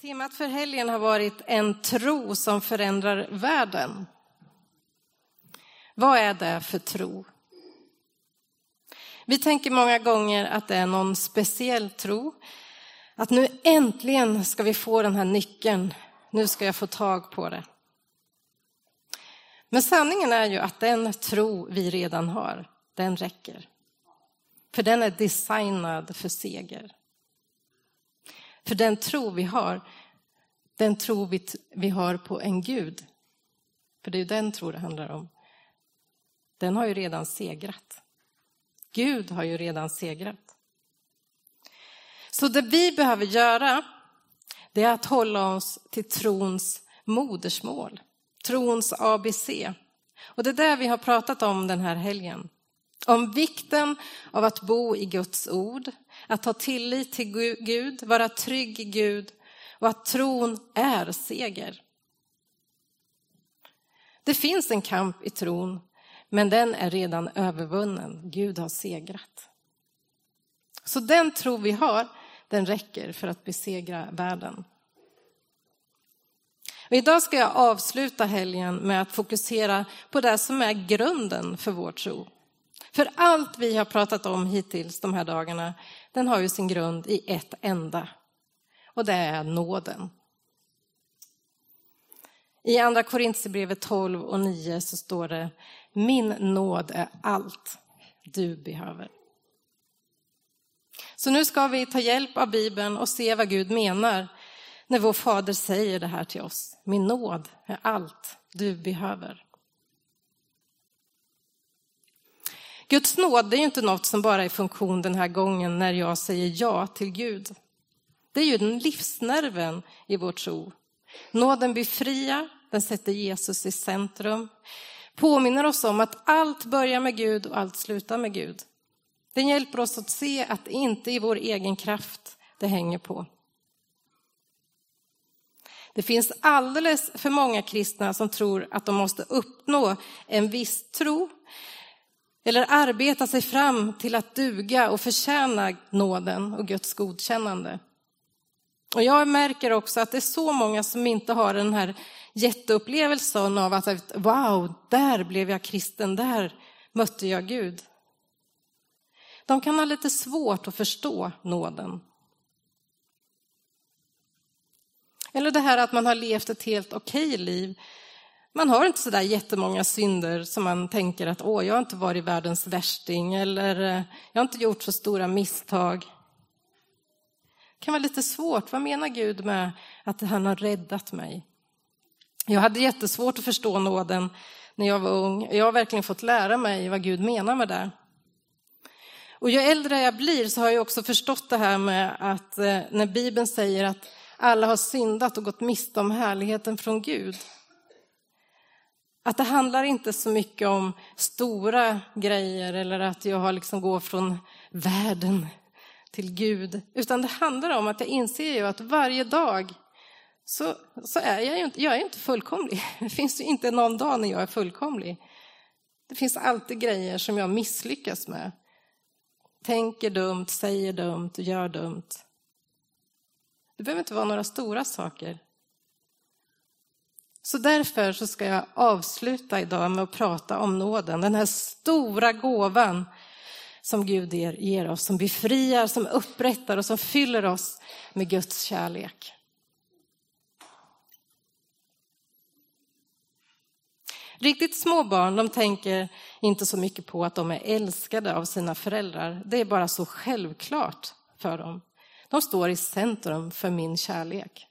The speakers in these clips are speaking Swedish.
Temat för helgen har varit en tro som förändrar världen. Vad är det för tro? Vi tänker många gånger att det är någon speciell tro. Att nu äntligen ska vi få den här nyckeln. Nu ska jag få tag på det. Men sanningen är ju att den tro vi redan har, den räcker. För den är designad för seger. För den tro vi har, den tro vi, vi har på en Gud, för det är ju den tro det handlar om, den har ju redan segrat. Gud har ju redan segrat. Så det vi behöver göra, det är att hålla oss till trons modersmål, trons ABC. Och det är det vi har pratat om den här helgen. Om vikten av att bo i Guds ord, att ha tillit till Gud, vara trygg i Gud och att tron är seger. Det finns en kamp i tron, men den är redan övervunnen. Gud har segrat. Så den tro vi har, den räcker för att besegra världen. Och idag ska jag avsluta helgen med att fokusera på det som är grunden för vår tro. För allt vi har pratat om hittills de här dagarna, den har ju sin grund i ett enda. Och det är nåden. I andra Korintierbrevet 12 och 9 så står det Min nåd är allt du behöver. Så nu ska vi ta hjälp av Bibeln och se vad Gud menar när vår fader säger det här till oss. Min nåd är allt du behöver. Guds nåd är ju inte något som bara är i funktion den här gången när jag säger ja till Gud. Det är ju den livsnerven i vår tro. Nåden befriar, den sätter Jesus i centrum, påminner oss om att allt börjar med Gud och allt slutar med Gud. Den hjälper oss att se att det inte är vår egen kraft det hänger på. Det finns alldeles för många kristna som tror att de måste uppnå en viss tro eller arbeta sig fram till att duga och förtjäna nåden och Guds godkännande. Och jag märker också att det är så många som inte har den här jätteupplevelsen av att wow, där blev jag kristen, där mötte jag Gud. De kan ha lite svårt att förstå nåden. Eller det här att man har levt ett helt okej liv man har inte sådär jättemånga synder som man tänker att åh, jag har inte varit världens värsting eller jag har inte gjort så stora misstag. Det kan vara lite svårt. Vad menar Gud med att han har räddat mig? Jag hade jättesvårt att förstå nåden när jag var ung. Jag har verkligen fått lära mig vad Gud menar med det. Och ju äldre jag blir så har jag också förstått det här med att eh, när Bibeln säger att alla har syndat och gått miste om härligheten från Gud att det handlar inte så mycket om stora grejer eller att jag liksom går från världen till Gud, utan det handlar om att jag inser ju att varje dag så, så är jag ju inte, jag är inte fullkomlig. Det finns ju inte någon dag när jag är fullkomlig. Det finns alltid grejer som jag misslyckas med. Tänker dumt, säger dumt, gör dumt. Det behöver inte vara några stora saker. Så därför så ska jag avsluta idag med att prata om nåden, den här stora gåvan som Gud ger oss, som befriar, som upprättar och som fyller oss med Guds kärlek. Riktigt små barn de tänker inte så mycket på att de är älskade av sina föräldrar. Det är bara så självklart för dem. De står i centrum för min kärlek.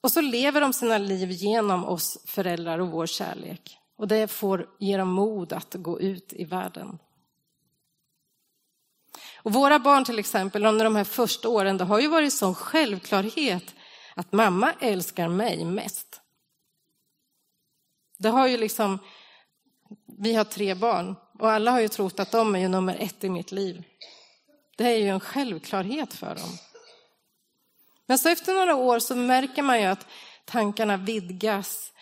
Och så lever de sina liv genom oss föräldrar och vår kärlek. Och det får ge dem mod att gå ut i världen. Och våra barn till exempel, under de här första åren, det har ju varit sån självklarhet att mamma älskar mig mest. Det har ju liksom, vi har tre barn och alla har ju trott att de är ju nummer ett i mitt liv. Det är ju en självklarhet för dem. Men så efter några år så märker man ju att tankarna vidgas.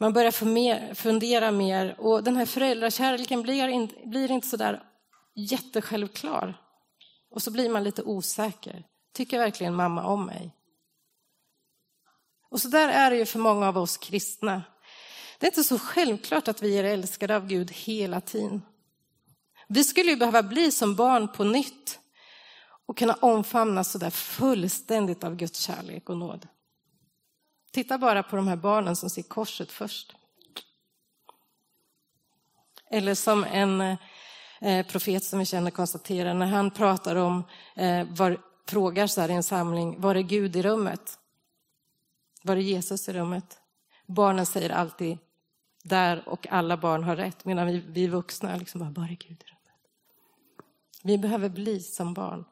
Man börjar fundera mer och den här föräldrakärleken blir inte, blir inte så där jättesjälvklar. Och så blir man lite osäker. Tycker verkligen mamma om mig? Och så där är det ju för många av oss kristna. Det är inte så självklart att vi är älskade av Gud hela tiden. Vi skulle ju behöva bli som barn på nytt och kunna omfamnas så där fullständigt av Guds kärlek och nåd. Titta bara på de här barnen som ser korset först. Eller som en eh, profet som vi känner konstaterar när han pratar om, eh, var, frågar så här i en samling, var är Gud i rummet? Var är Jesus i rummet? Barnen säger alltid där och alla barn har rätt, medan vi, vi vuxna liksom bara, var är Gud i rummet? Vi behöver bli som barn.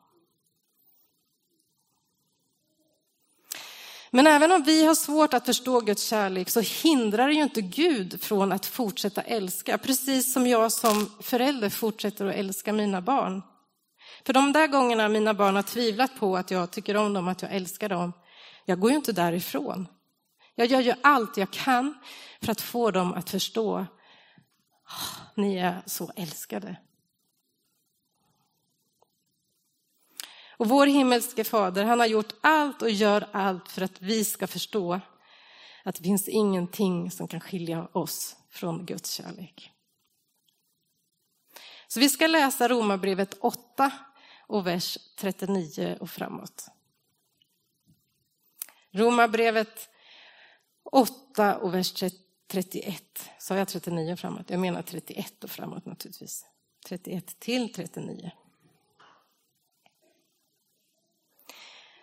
Men även om vi har svårt att förstå Guds kärlek så hindrar det ju inte Gud från att fortsätta älska, precis som jag som förälder fortsätter att älska mina barn. För de där gångerna mina barn har tvivlat på att jag tycker om dem, att jag älskar dem, jag går ju inte därifrån. Jag gör ju allt jag kan för att få dem att förstå, ah, ni är så älskade. Och vår himmelske fader, han har gjort allt och gör allt för att vi ska förstå att det finns ingenting som kan skilja oss från Guds kärlek. Så vi ska läsa Romarbrevet 8 och vers 39 och framåt. Romarbrevet 8 och vers 31. Sa jag 39 och framåt? Jag menar 31 och framåt naturligtvis. 31 till 39.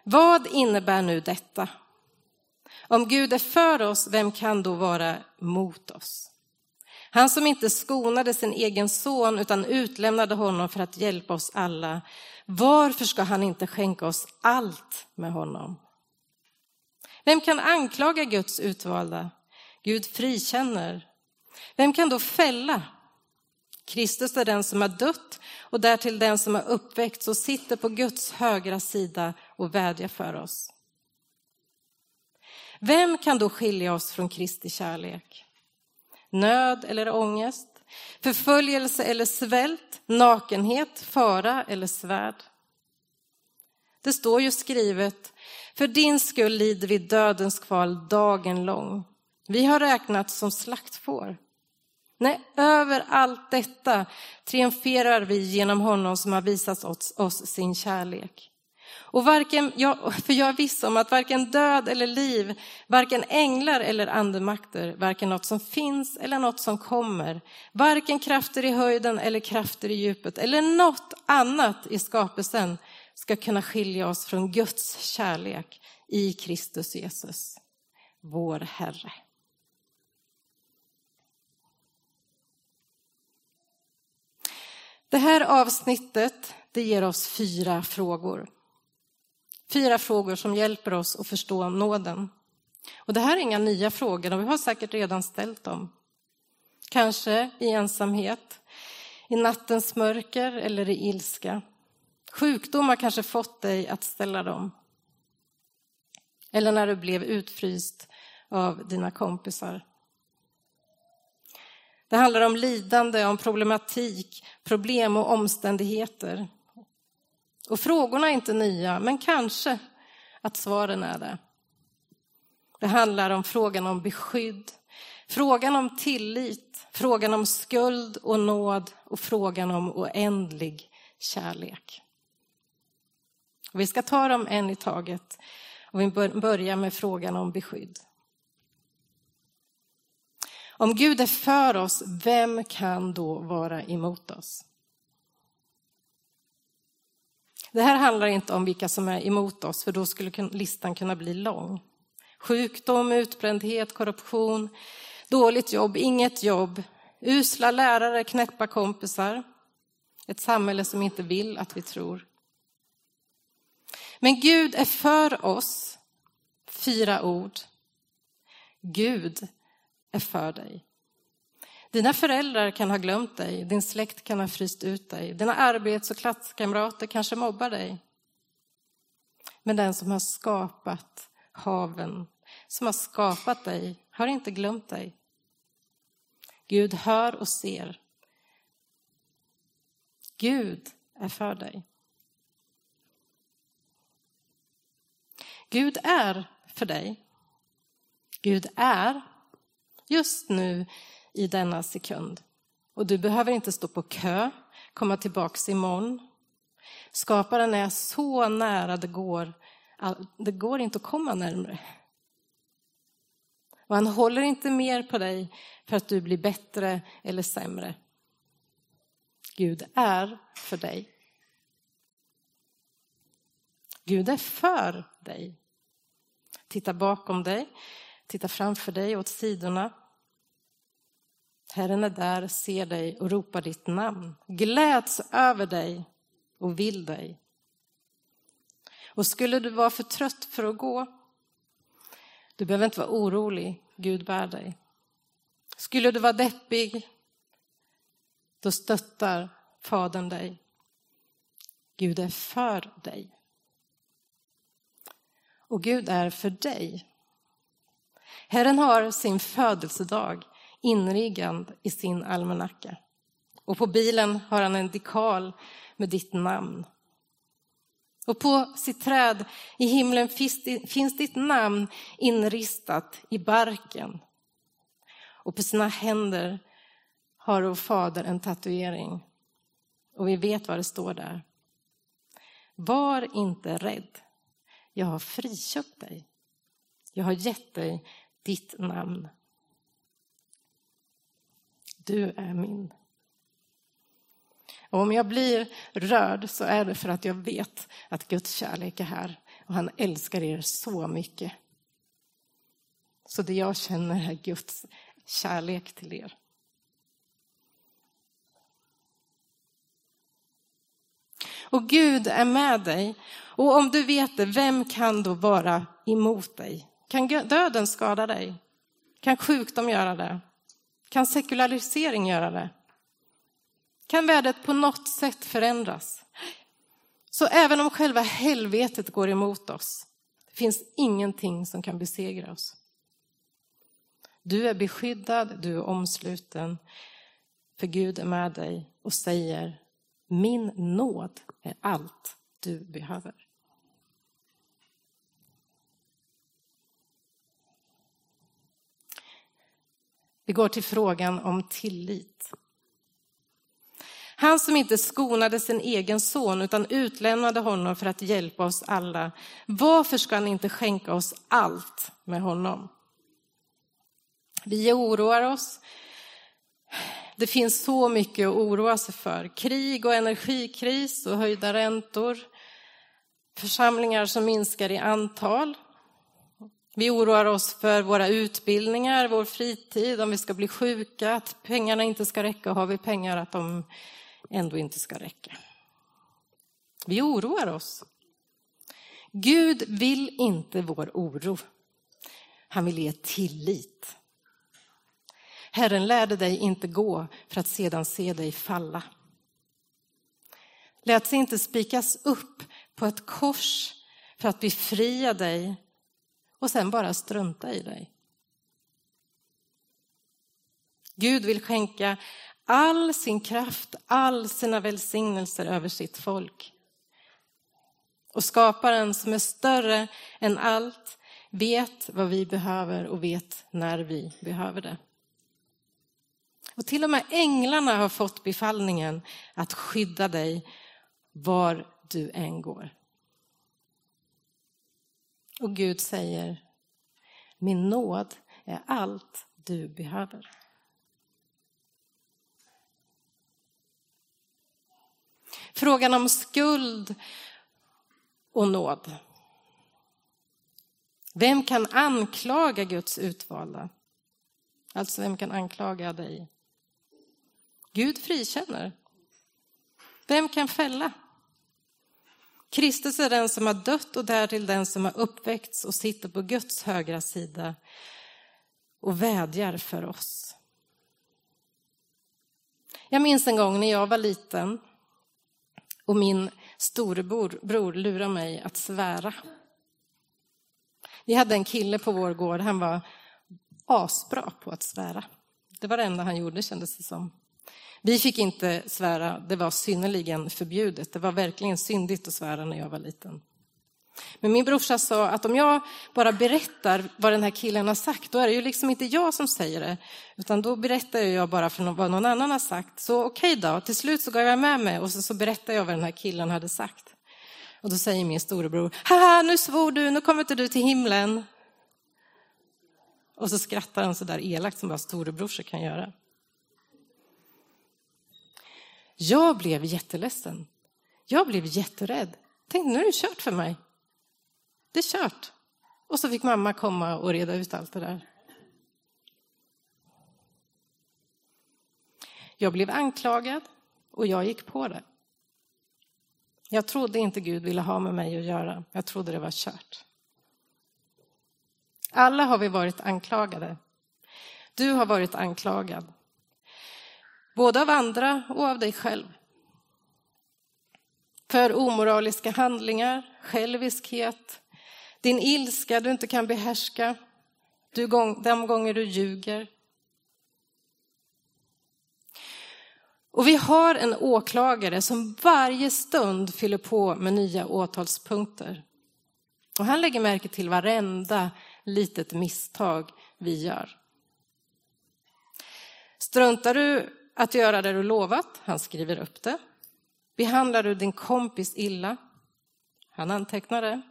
Vad innebär nu detta? Om Gud är för oss, vem kan då vara mot oss? Han som inte skonade sin egen son utan utlämnade honom för att hjälpa oss alla. Varför ska han inte skänka oss allt med honom? Vem kan anklaga Guds utvalda? Gud frikänner. Vem kan då fälla? Kristus är den som har dött och därtill den som har uppväckts och sitter på Guds högra sida och vädja för oss. Vem kan då skilja oss från Kristi kärlek? Nöd eller ångest? Förföljelse eller svält? Nakenhet, fara eller svärd? Det står ju skrivet, för din skull lider vi dödens kval dagen lång. Vi har räknats som slaktfår. Nej, över allt detta triumferar vi genom honom som har visat oss, oss sin kärlek. Och varken, jag, för jag är viss om att varken död eller liv, varken änglar eller andemakter, varken något som finns eller något som kommer, varken krafter i höjden eller krafter i djupet eller något annat i skapelsen ska kunna skilja oss från Guds kärlek i Kristus Jesus, vår Herre. Det här avsnittet det ger oss fyra frågor. Fyra frågor som hjälper oss att förstå nåden. Och det här är inga nya frågor, och vi har säkert redan ställt dem. Kanske i ensamhet, i nattens mörker eller i ilska. Sjukdom har kanske fått dig att ställa dem. Eller när du blev utfryst av dina kompisar. Det handlar om lidande, om problematik, problem och omständigheter. Och frågorna är inte nya, men kanske att svaren är det. Det handlar om frågan om beskydd, frågan om tillit, frågan om skuld och nåd och frågan om oändlig kärlek. Vi ska ta dem en i taget och vi börjar med frågan om beskydd. Om Gud är för oss, vem kan då vara emot oss? Det här handlar inte om vilka som är emot oss, för då skulle listan kunna bli lång. Sjukdom, utbrändhet, korruption, dåligt jobb, inget jobb, usla lärare, knäppa kompisar, ett samhälle som inte vill att vi tror. Men Gud är för oss, fyra ord. Gud är för dig. Dina föräldrar kan ha glömt dig, din släkt kan ha fryst ut dig, dina arbets och klasskamrater kanske mobbar dig. Men den som har skapat haven, som har skapat dig, har inte glömt dig. Gud hör och ser. Gud är för dig. Gud är för dig. Gud är just nu i denna sekund. Och du behöver inte stå på kö, komma tillbaks imorgon. Skaparen är så nära det går. Det går inte att komma närmre. Och han håller inte mer på dig för att du blir bättre eller sämre. Gud är för dig. Gud är för dig. Titta bakom dig, titta framför dig, åt sidorna. Herren är där, ser dig och ropar ditt namn, gläds över dig och vill dig. Och skulle du vara för trött för att gå, du behöver inte vara orolig, Gud bär dig. Skulle du vara deppig, då stöttar Fadern dig. Gud är för dig. Och Gud är för dig. Herren har sin födelsedag inriggad i sin almanacka. Och på bilen har han en dekal med ditt namn. Och på sitt träd i himlen finns ditt namn inristat i barken. Och på sina händer har vår fader en tatuering. Och vi vet vad det står där. Var inte rädd. Jag har friköpt dig. Jag har gett dig ditt namn. Du är min. Och om jag blir rörd så är det för att jag vet att Guds kärlek är här och han älskar er så mycket. Så det jag känner är Guds kärlek till er. Och Gud är med dig. Och om du vet det, vem kan då vara emot dig? Kan döden skada dig? Kan sjukdom göra det? Kan sekularisering göra det? Kan värdet på något sätt förändras? Så även om själva helvetet går emot oss, det finns ingenting som kan besegra oss. Du är beskyddad, du är omsluten, för Gud är med dig och säger min nåd är allt du behöver. Vi går till frågan om tillit. Han som inte skonade sin egen son utan utlämnade honom för att hjälpa oss alla. Varför ska han inte skänka oss allt med honom? Vi oroar oss. Det finns så mycket att oroa sig för. Krig och energikris och höjda räntor. Församlingar som minskar i antal. Vi oroar oss för våra utbildningar, vår fritid, om vi ska bli sjuka, att pengarna inte ska räcka. Har vi pengar att de ändå inte ska räcka. Vi oroar oss. Gud vill inte vår oro. Han vill ge tillit. Herren lärde dig inte gå för att sedan se dig falla. Lät sig inte spikas upp på ett kors för att befria dig och sen bara strunta i dig. Gud vill skänka all sin kraft, all sina välsignelser över sitt folk. Och skaparen som är större än allt vet vad vi behöver och vet när vi behöver det. Och till och med änglarna har fått befallningen att skydda dig var du än går. Och Gud säger, min nåd är allt du behöver. Frågan om skuld och nåd. Vem kan anklaga Guds utvalda? Alltså, vem kan anklaga dig? Gud frikänner. Vem kan fälla? Kristus är den som har dött och därtill den som har uppväckts och sitter på Guds högra sida och vädjar för oss. Jag minns en gång när jag var liten och min storebror bror lurade mig att svära. Vi hade en kille på vår gård, han var asbra på att svära. Det var det enda han gjorde kändes det som. Vi fick inte svära, det var synnerligen förbjudet. Det var verkligen syndigt att svära när jag var liten. Men min brorsa sa att om jag bara berättar vad den här killen har sagt, då är det ju liksom inte jag som säger det, utan då berättar jag bara för vad någon annan har sagt. Så okej okay då, till slut så gav jag med mig och så, så berättade jag vad den här killen hade sagt. Och då säger min storebror, haha, nu svor du, nu kommer inte du till himlen. Och så skrattar han så där elakt som bara storebrorsor kan göra. Jag blev jätteledsen. Jag blev jätterädd. Tänkte, nu är det kört för mig. Det är kört. Och så fick mamma komma och reda ut allt det där. Jag blev anklagad och jag gick på det. Jag trodde inte Gud ville ha med mig att göra. Jag trodde det var kört. Alla har vi varit anklagade. Du har varit anklagad. Både av andra och av dig själv. För omoraliska handlingar, själviskhet, din ilska du inte kan behärska, du, de gånger du ljuger. Och vi har en åklagare som varje stund fyller på med nya åtalspunkter. Och han lägger märke till varenda litet misstag vi gör. Struntar du att göra det du lovat, han skriver upp det. Behandlar du din kompis illa, han antecknar det.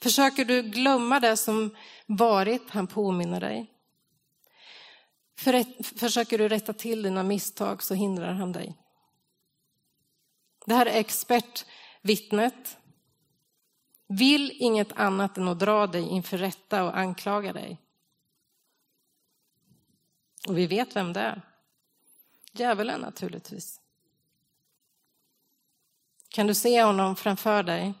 Försöker du glömma det som varit, han påminner dig. Försöker du rätta till dina misstag så hindrar han dig. Det här är expertvittnet. Vill inget annat än att dra dig inför rätta och anklaga dig. Och vi vet vem det är. Djävulen naturligtvis. Kan du se honom framför dig?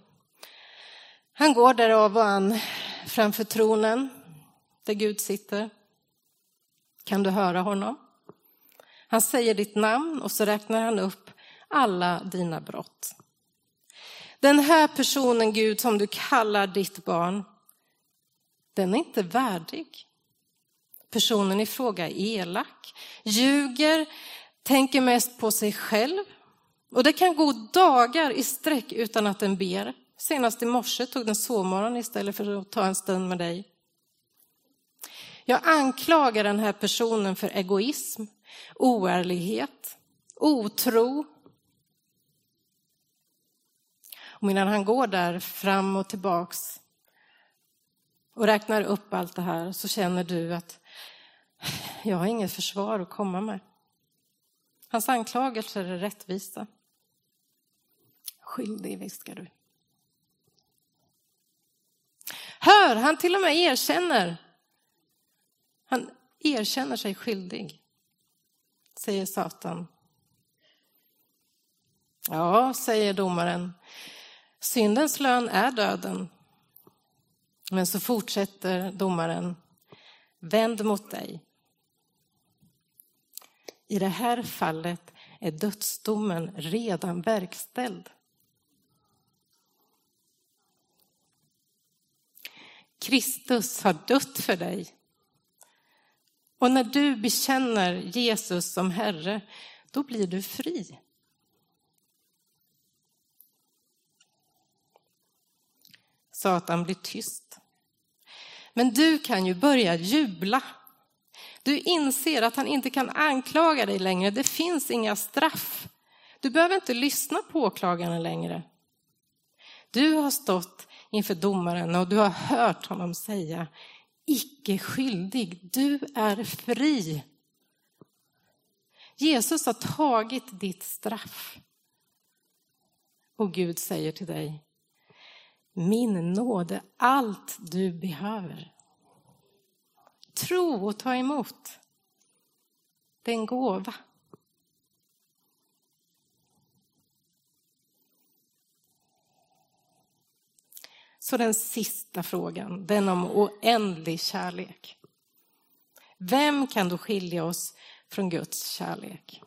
Han går där av och an framför tronen där Gud sitter. Kan du höra honom? Han säger ditt namn och så räknar han upp alla dina brott. Den här personen, Gud, som du kallar ditt barn, den är inte värdig. Personen i fråga är elak, ljuger, tänker mest på sig själv. Och det kan gå dagar i sträck utan att den ber. Senast i morse tog den sovmorgon istället för att ta en stund med dig. Jag anklagar den här personen för egoism, oärlighet, otro. Och medan han går där fram och tillbaks och räknar upp allt det här så känner du att jag har inget försvar att komma med. Hans anklagelser är rättvisa. Skyldig viskar du. Hör, han till och med erkänner. Han erkänner sig skyldig, säger Satan. Ja, säger domaren. Syndens lön är döden. Men så fortsätter domaren. Vänd mot dig. I det här fallet är dödsdomen redan verkställd. Kristus har dött för dig. Och när du bekänner Jesus som Herre, då blir du fri. Satan blir tyst. Men du kan ju börja jubla. Du inser att han inte kan anklaga dig längre. Det finns inga straff. Du behöver inte lyssna på åklagaren längre. Du har stått inför domaren och du har hört honom säga icke skyldig, du är fri. Jesus har tagit ditt straff. Och Gud säger till dig, min nåd är allt du behöver. Tro och ta emot. Det är en gåva. Så den sista frågan, den om oändlig kärlek. Vem kan då skilja oss från Guds kärlek?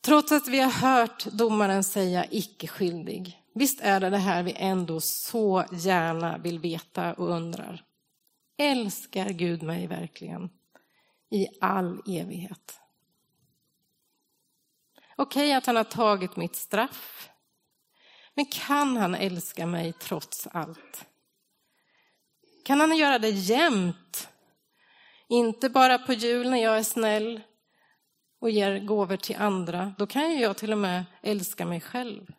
Trots att vi har hört domaren säga icke skyldig, visst är det det här vi ändå så gärna vill veta och undrar. Älskar Gud mig verkligen i all evighet? Okej att han har tagit mitt straff, Men kan han älska mig trots allt? Kan han göra det jämt? Inte bara på jul när jag är snäll och ger gåvor till andra. Då kan ju jag till och med älska mig själv.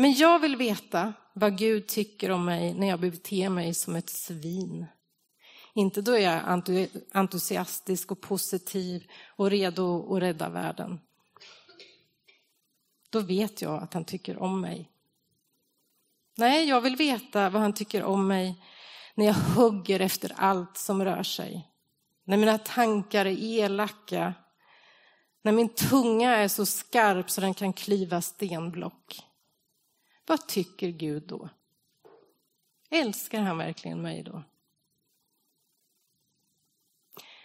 Men jag vill veta vad Gud tycker om mig när jag beter mig som ett svin. Inte då jag är entusiastisk och positiv och redo att rädda världen. Då vet jag att han tycker om mig. Nej, jag vill veta vad han tycker om mig när jag hugger efter allt som rör sig. När mina tankar är elaka. När min tunga är så skarp så den kan klyva stenblock. Vad tycker Gud då? Älskar han verkligen mig då?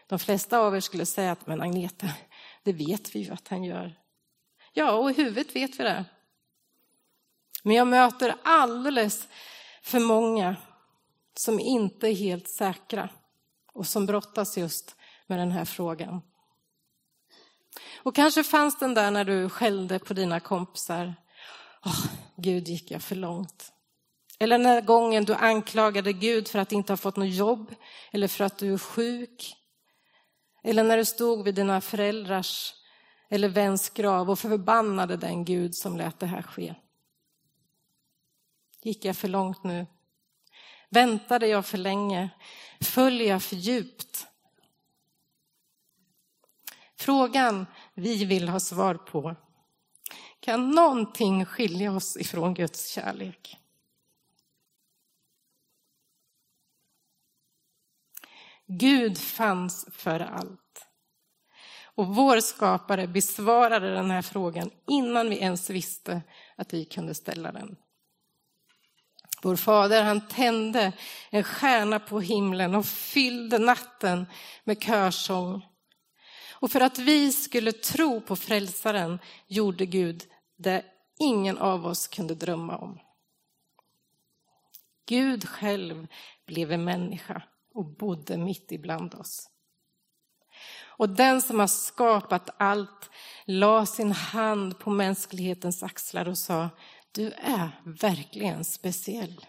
De flesta av er skulle säga att men Agneta, det vet vi ju att han gör. Ja, och i huvudet vet vi det. Men jag möter alldeles för många som inte är helt säkra och som brottas just med den här frågan. Och kanske fanns den där när du skällde på dina kompisar. Oh, Gud, gick jag för långt? Eller när gången du anklagade Gud för att inte ha fått något jobb eller för att du är sjuk. Eller när du stod vid dina föräldrars eller väns grav och förbannade den Gud som lät det här ske. Gick jag för långt nu? Väntade jag för länge? Föll jag för djupt? Frågan vi vill ha svar på. Kan någonting skilja oss ifrån Guds kärlek? Gud fanns för allt. Och vår skapare besvarade den här frågan innan vi ens visste att vi kunde ställa den. Vår fader han tände en stjärna på himlen och fyllde natten med körsång. Och för att vi skulle tro på frälsaren gjorde Gud det ingen av oss kunde drömma om. Gud själv blev en människa och bodde mitt ibland oss. Och den som har skapat allt la sin hand på mänsklighetens axlar och sa, du är verkligen speciell.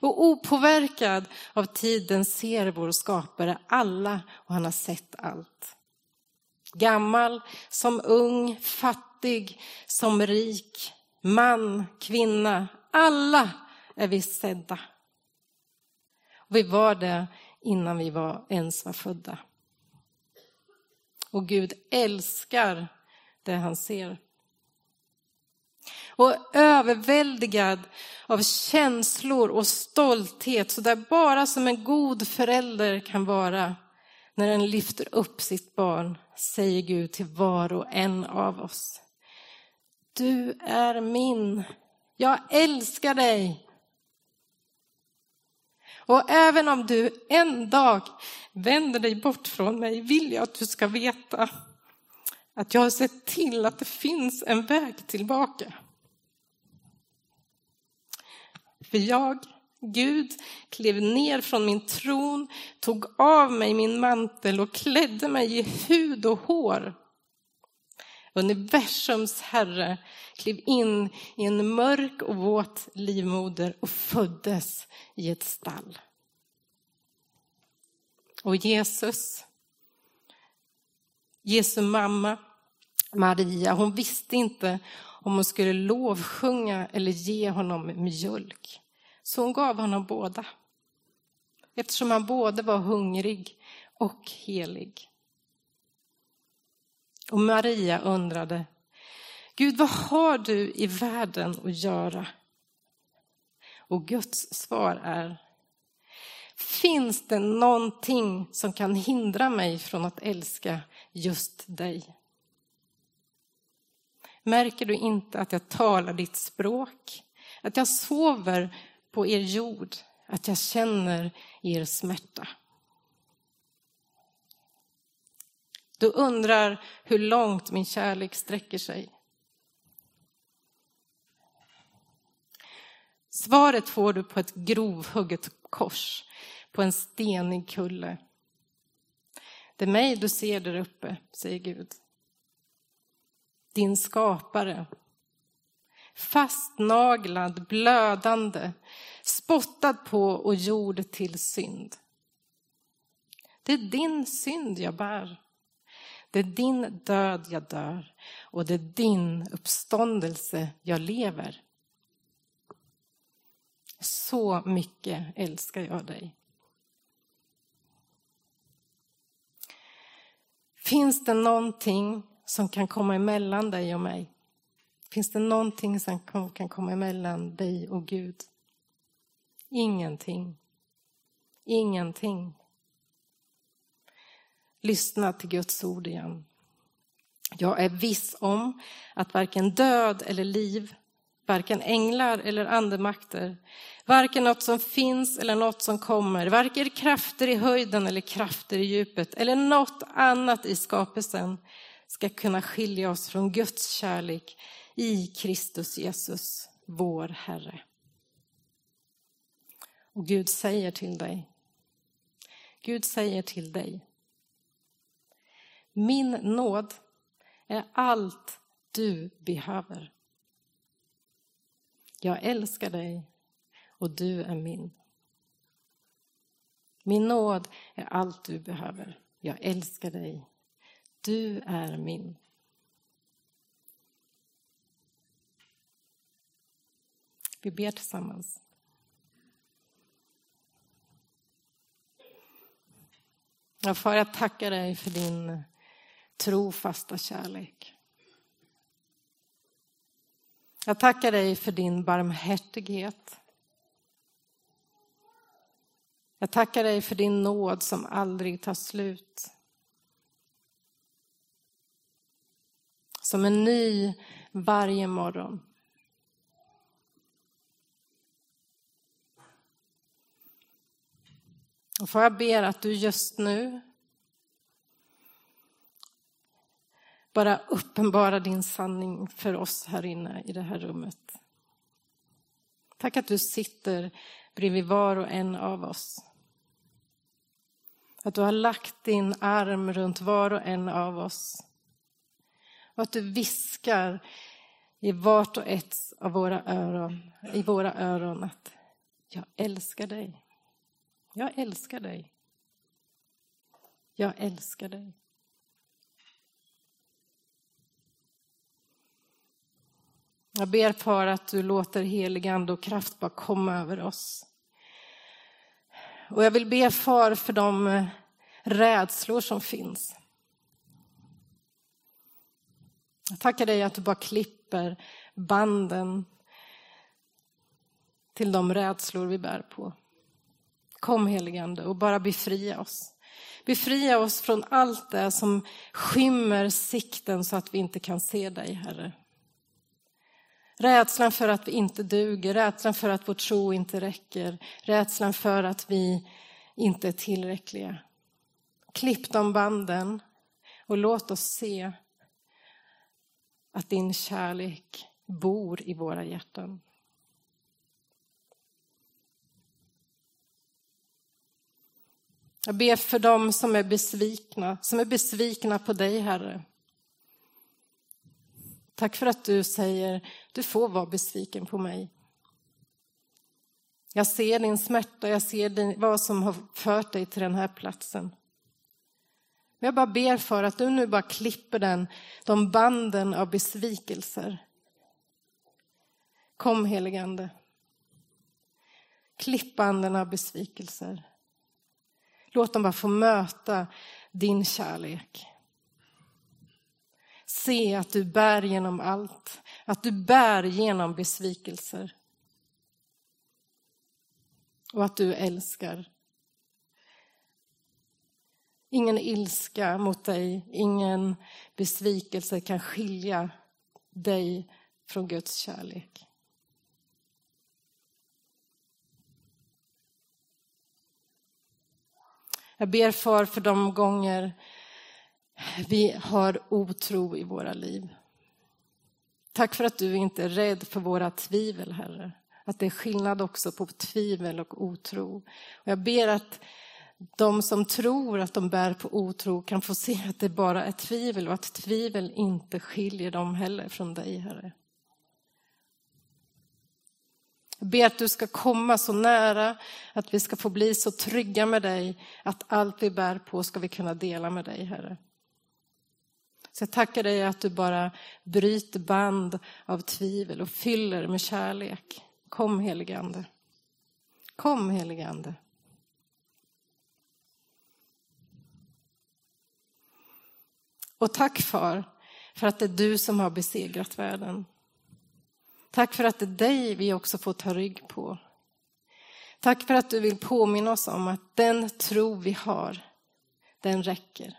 Och opåverkad av tiden ser vår skapare alla och han har sett allt. Gammal som ung, fattig som rik, man, kvinna, alla är vi sedda. Och vi var det innan vi var, ens var födda. Och Gud älskar det han ser och överväldigad av känslor och stolthet, så där bara som en god förälder kan vara när den lyfter upp sitt barn, säger Gud till var och en av oss. Du är min, jag älskar dig. Och även om du en dag vänder dig bort från mig vill jag att du ska veta att jag har sett till att det finns en väg tillbaka. För jag, Gud, klev ner från min tron, tog av mig min mantel och klädde mig i hud och hår. Universums herre klev in i en mörk och våt livmoder och föddes i ett stall. Och Jesus, Jesu mamma Maria, hon visste inte om hon skulle lovsjunga eller ge honom mjölk. Så hon gav honom båda. Eftersom han både var hungrig och helig. Och Maria undrade, Gud vad har du i världen att göra? Och Guds svar är, finns det någonting som kan hindra mig från att älska just dig? Märker du inte att jag talar ditt språk? Att jag sover på er jord, att jag känner er smärta? Du undrar hur långt min kärlek sträcker sig. Svaret får du på ett grovhugget kors på en stenig kulle. Det är mig du ser där uppe, säger Gud. Din skapare. Fastnaglad, blödande, spottad på och gjord till synd. Det är din synd jag bär. Det är din död jag dör och det är din uppståndelse jag lever. Så mycket älskar jag dig. Finns det någonting som kan komma emellan dig och mig? Finns det någonting som kan komma emellan dig och Gud? Ingenting. Ingenting. Lyssna till Guds ord igen. Jag är viss om att varken död eller liv, varken änglar eller andemakter, varken något som finns eller något som kommer, varken krafter i höjden eller krafter i djupet eller något annat i skapelsen ska kunna skilja oss från Guds kärlek i Kristus Jesus, vår Herre. Och Gud säger till dig, Gud säger till dig, min nåd är allt du behöver. Jag älskar dig och du är min. Min nåd är allt du behöver. Jag älskar dig. Du är min. Vi ber tillsammans. Ja, far, jag tackar dig för din trofasta kärlek. Jag tackar dig för din barmhärtighet. Jag tackar dig för din nåd som aldrig tar slut. Som en ny varje morgon. Och får jag ber att du just nu bara uppenbara din sanning för oss här inne i det här rummet. Tack att du sitter bredvid var och en av oss. Att du har lagt din arm runt var och en av oss. Och att du viskar i vart och ett av våra öron, i våra öron att jag älskar dig. Jag älskar dig. Jag älskar dig. Jag ber för att du låter helig ande och kraft bara komma över oss. Och jag vill be far för de eh, rädslor som finns. Jag tackar dig att du bara klipper banden till de rädslor vi bär på. Kom heligande och bara befria oss. Befria oss från allt det som skymmer sikten så att vi inte kan se dig, Herre. Rädslan för att vi inte duger, rädslan för att vår tro inte räcker, rädslan för att vi inte är tillräckliga. Klipp de banden och låt oss se att din kärlek bor i våra hjärtan. Jag ber för dem som är besvikna, som är besvikna på dig, Herre. Tack för att du säger, du får vara besviken på mig. Jag ser din smärta, jag ser din, vad som har fört dig till den här platsen. Men jag bara ber för att du nu bara klipper den, de banden av besvikelser. Kom heligande. Klipp banden av besvikelser. Låt dem bara få möta din kärlek. Se att du bär genom allt, att du bär genom besvikelser. Och att du älskar. Ingen ilska mot dig, ingen besvikelse kan skilja dig från Guds kärlek. Jag ber far för de gånger vi har otro i våra liv. Tack för att du inte är rädd för våra tvivel, Herre. Att det är skillnad också på tvivel och otro. Och jag ber att de som tror att de bär på otro kan få se att det bara är tvivel och att tvivel inte skiljer dem heller från dig, Herre. Jag ber att du ska komma så nära, att vi ska få bli så trygga med dig, att allt vi bär på ska vi kunna dela med dig, Herre. Så jag tackar dig att du bara bryter band av tvivel och fyller med kärlek. Kom helige Ande. Kom helige Ande. Och tack far, för att det är du som har besegrat världen. Tack för att det är dig vi också får ta rygg på. Tack för att du vill påminna oss om att den tro vi har, den räcker.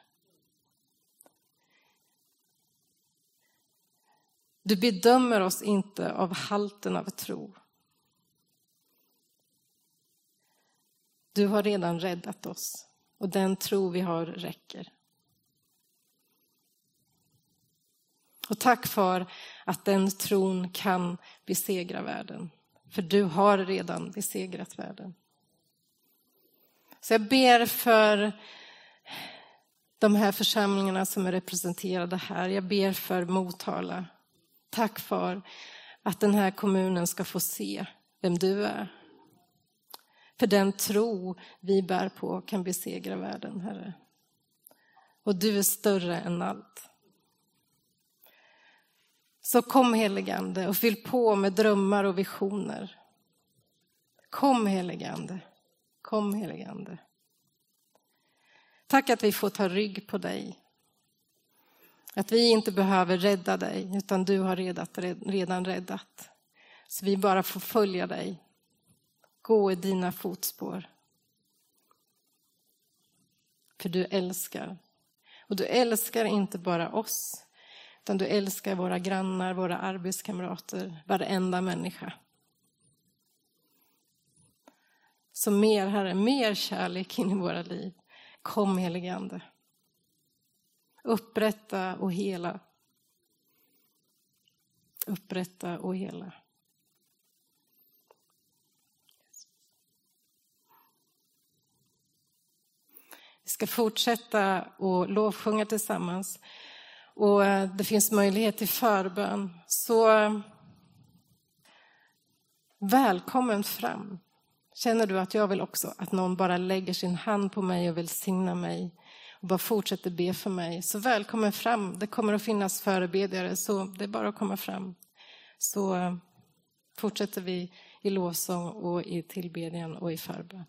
Du bedömer oss inte av halten av tro. Du har redan räddat oss och den tro vi har räcker. Och tack för att den tron kan besegra världen. För du har redan besegrat världen. Så jag ber för de här församlingarna som är representerade här. Jag ber för Motala. Tack för att den här kommunen ska få se vem du är. För den tro vi bär på kan besegra världen, Herre. Och du är större än allt. Så kom heligande och fyll på med drömmar och visioner. Kom heligande. Kom heligande. Tack att vi får ta rygg på dig. Att vi inte behöver rädda dig, utan du har redan räddat. Så vi bara får följa dig, gå i dina fotspår. För du älskar. Och du älskar inte bara oss, utan du älskar våra grannar, våra arbetskamrater, varenda människa. Så mer, Herre, mer kärlek in i våra liv. Kom, helige Ande. Upprätta och hela. Upprätta och hela. Vi ska fortsätta och lovsjunga tillsammans och eh, det finns möjlighet till förbön. Så eh, välkommen fram. Känner du att jag vill också att någon bara lägger sin hand på mig och välsignar mig och bara fortsätter be för mig, så välkommen fram. Det kommer att finnas förebedjare, så det är bara att komma fram. Så eh, fortsätter vi i lovsång och i tillbedjan och i förbön.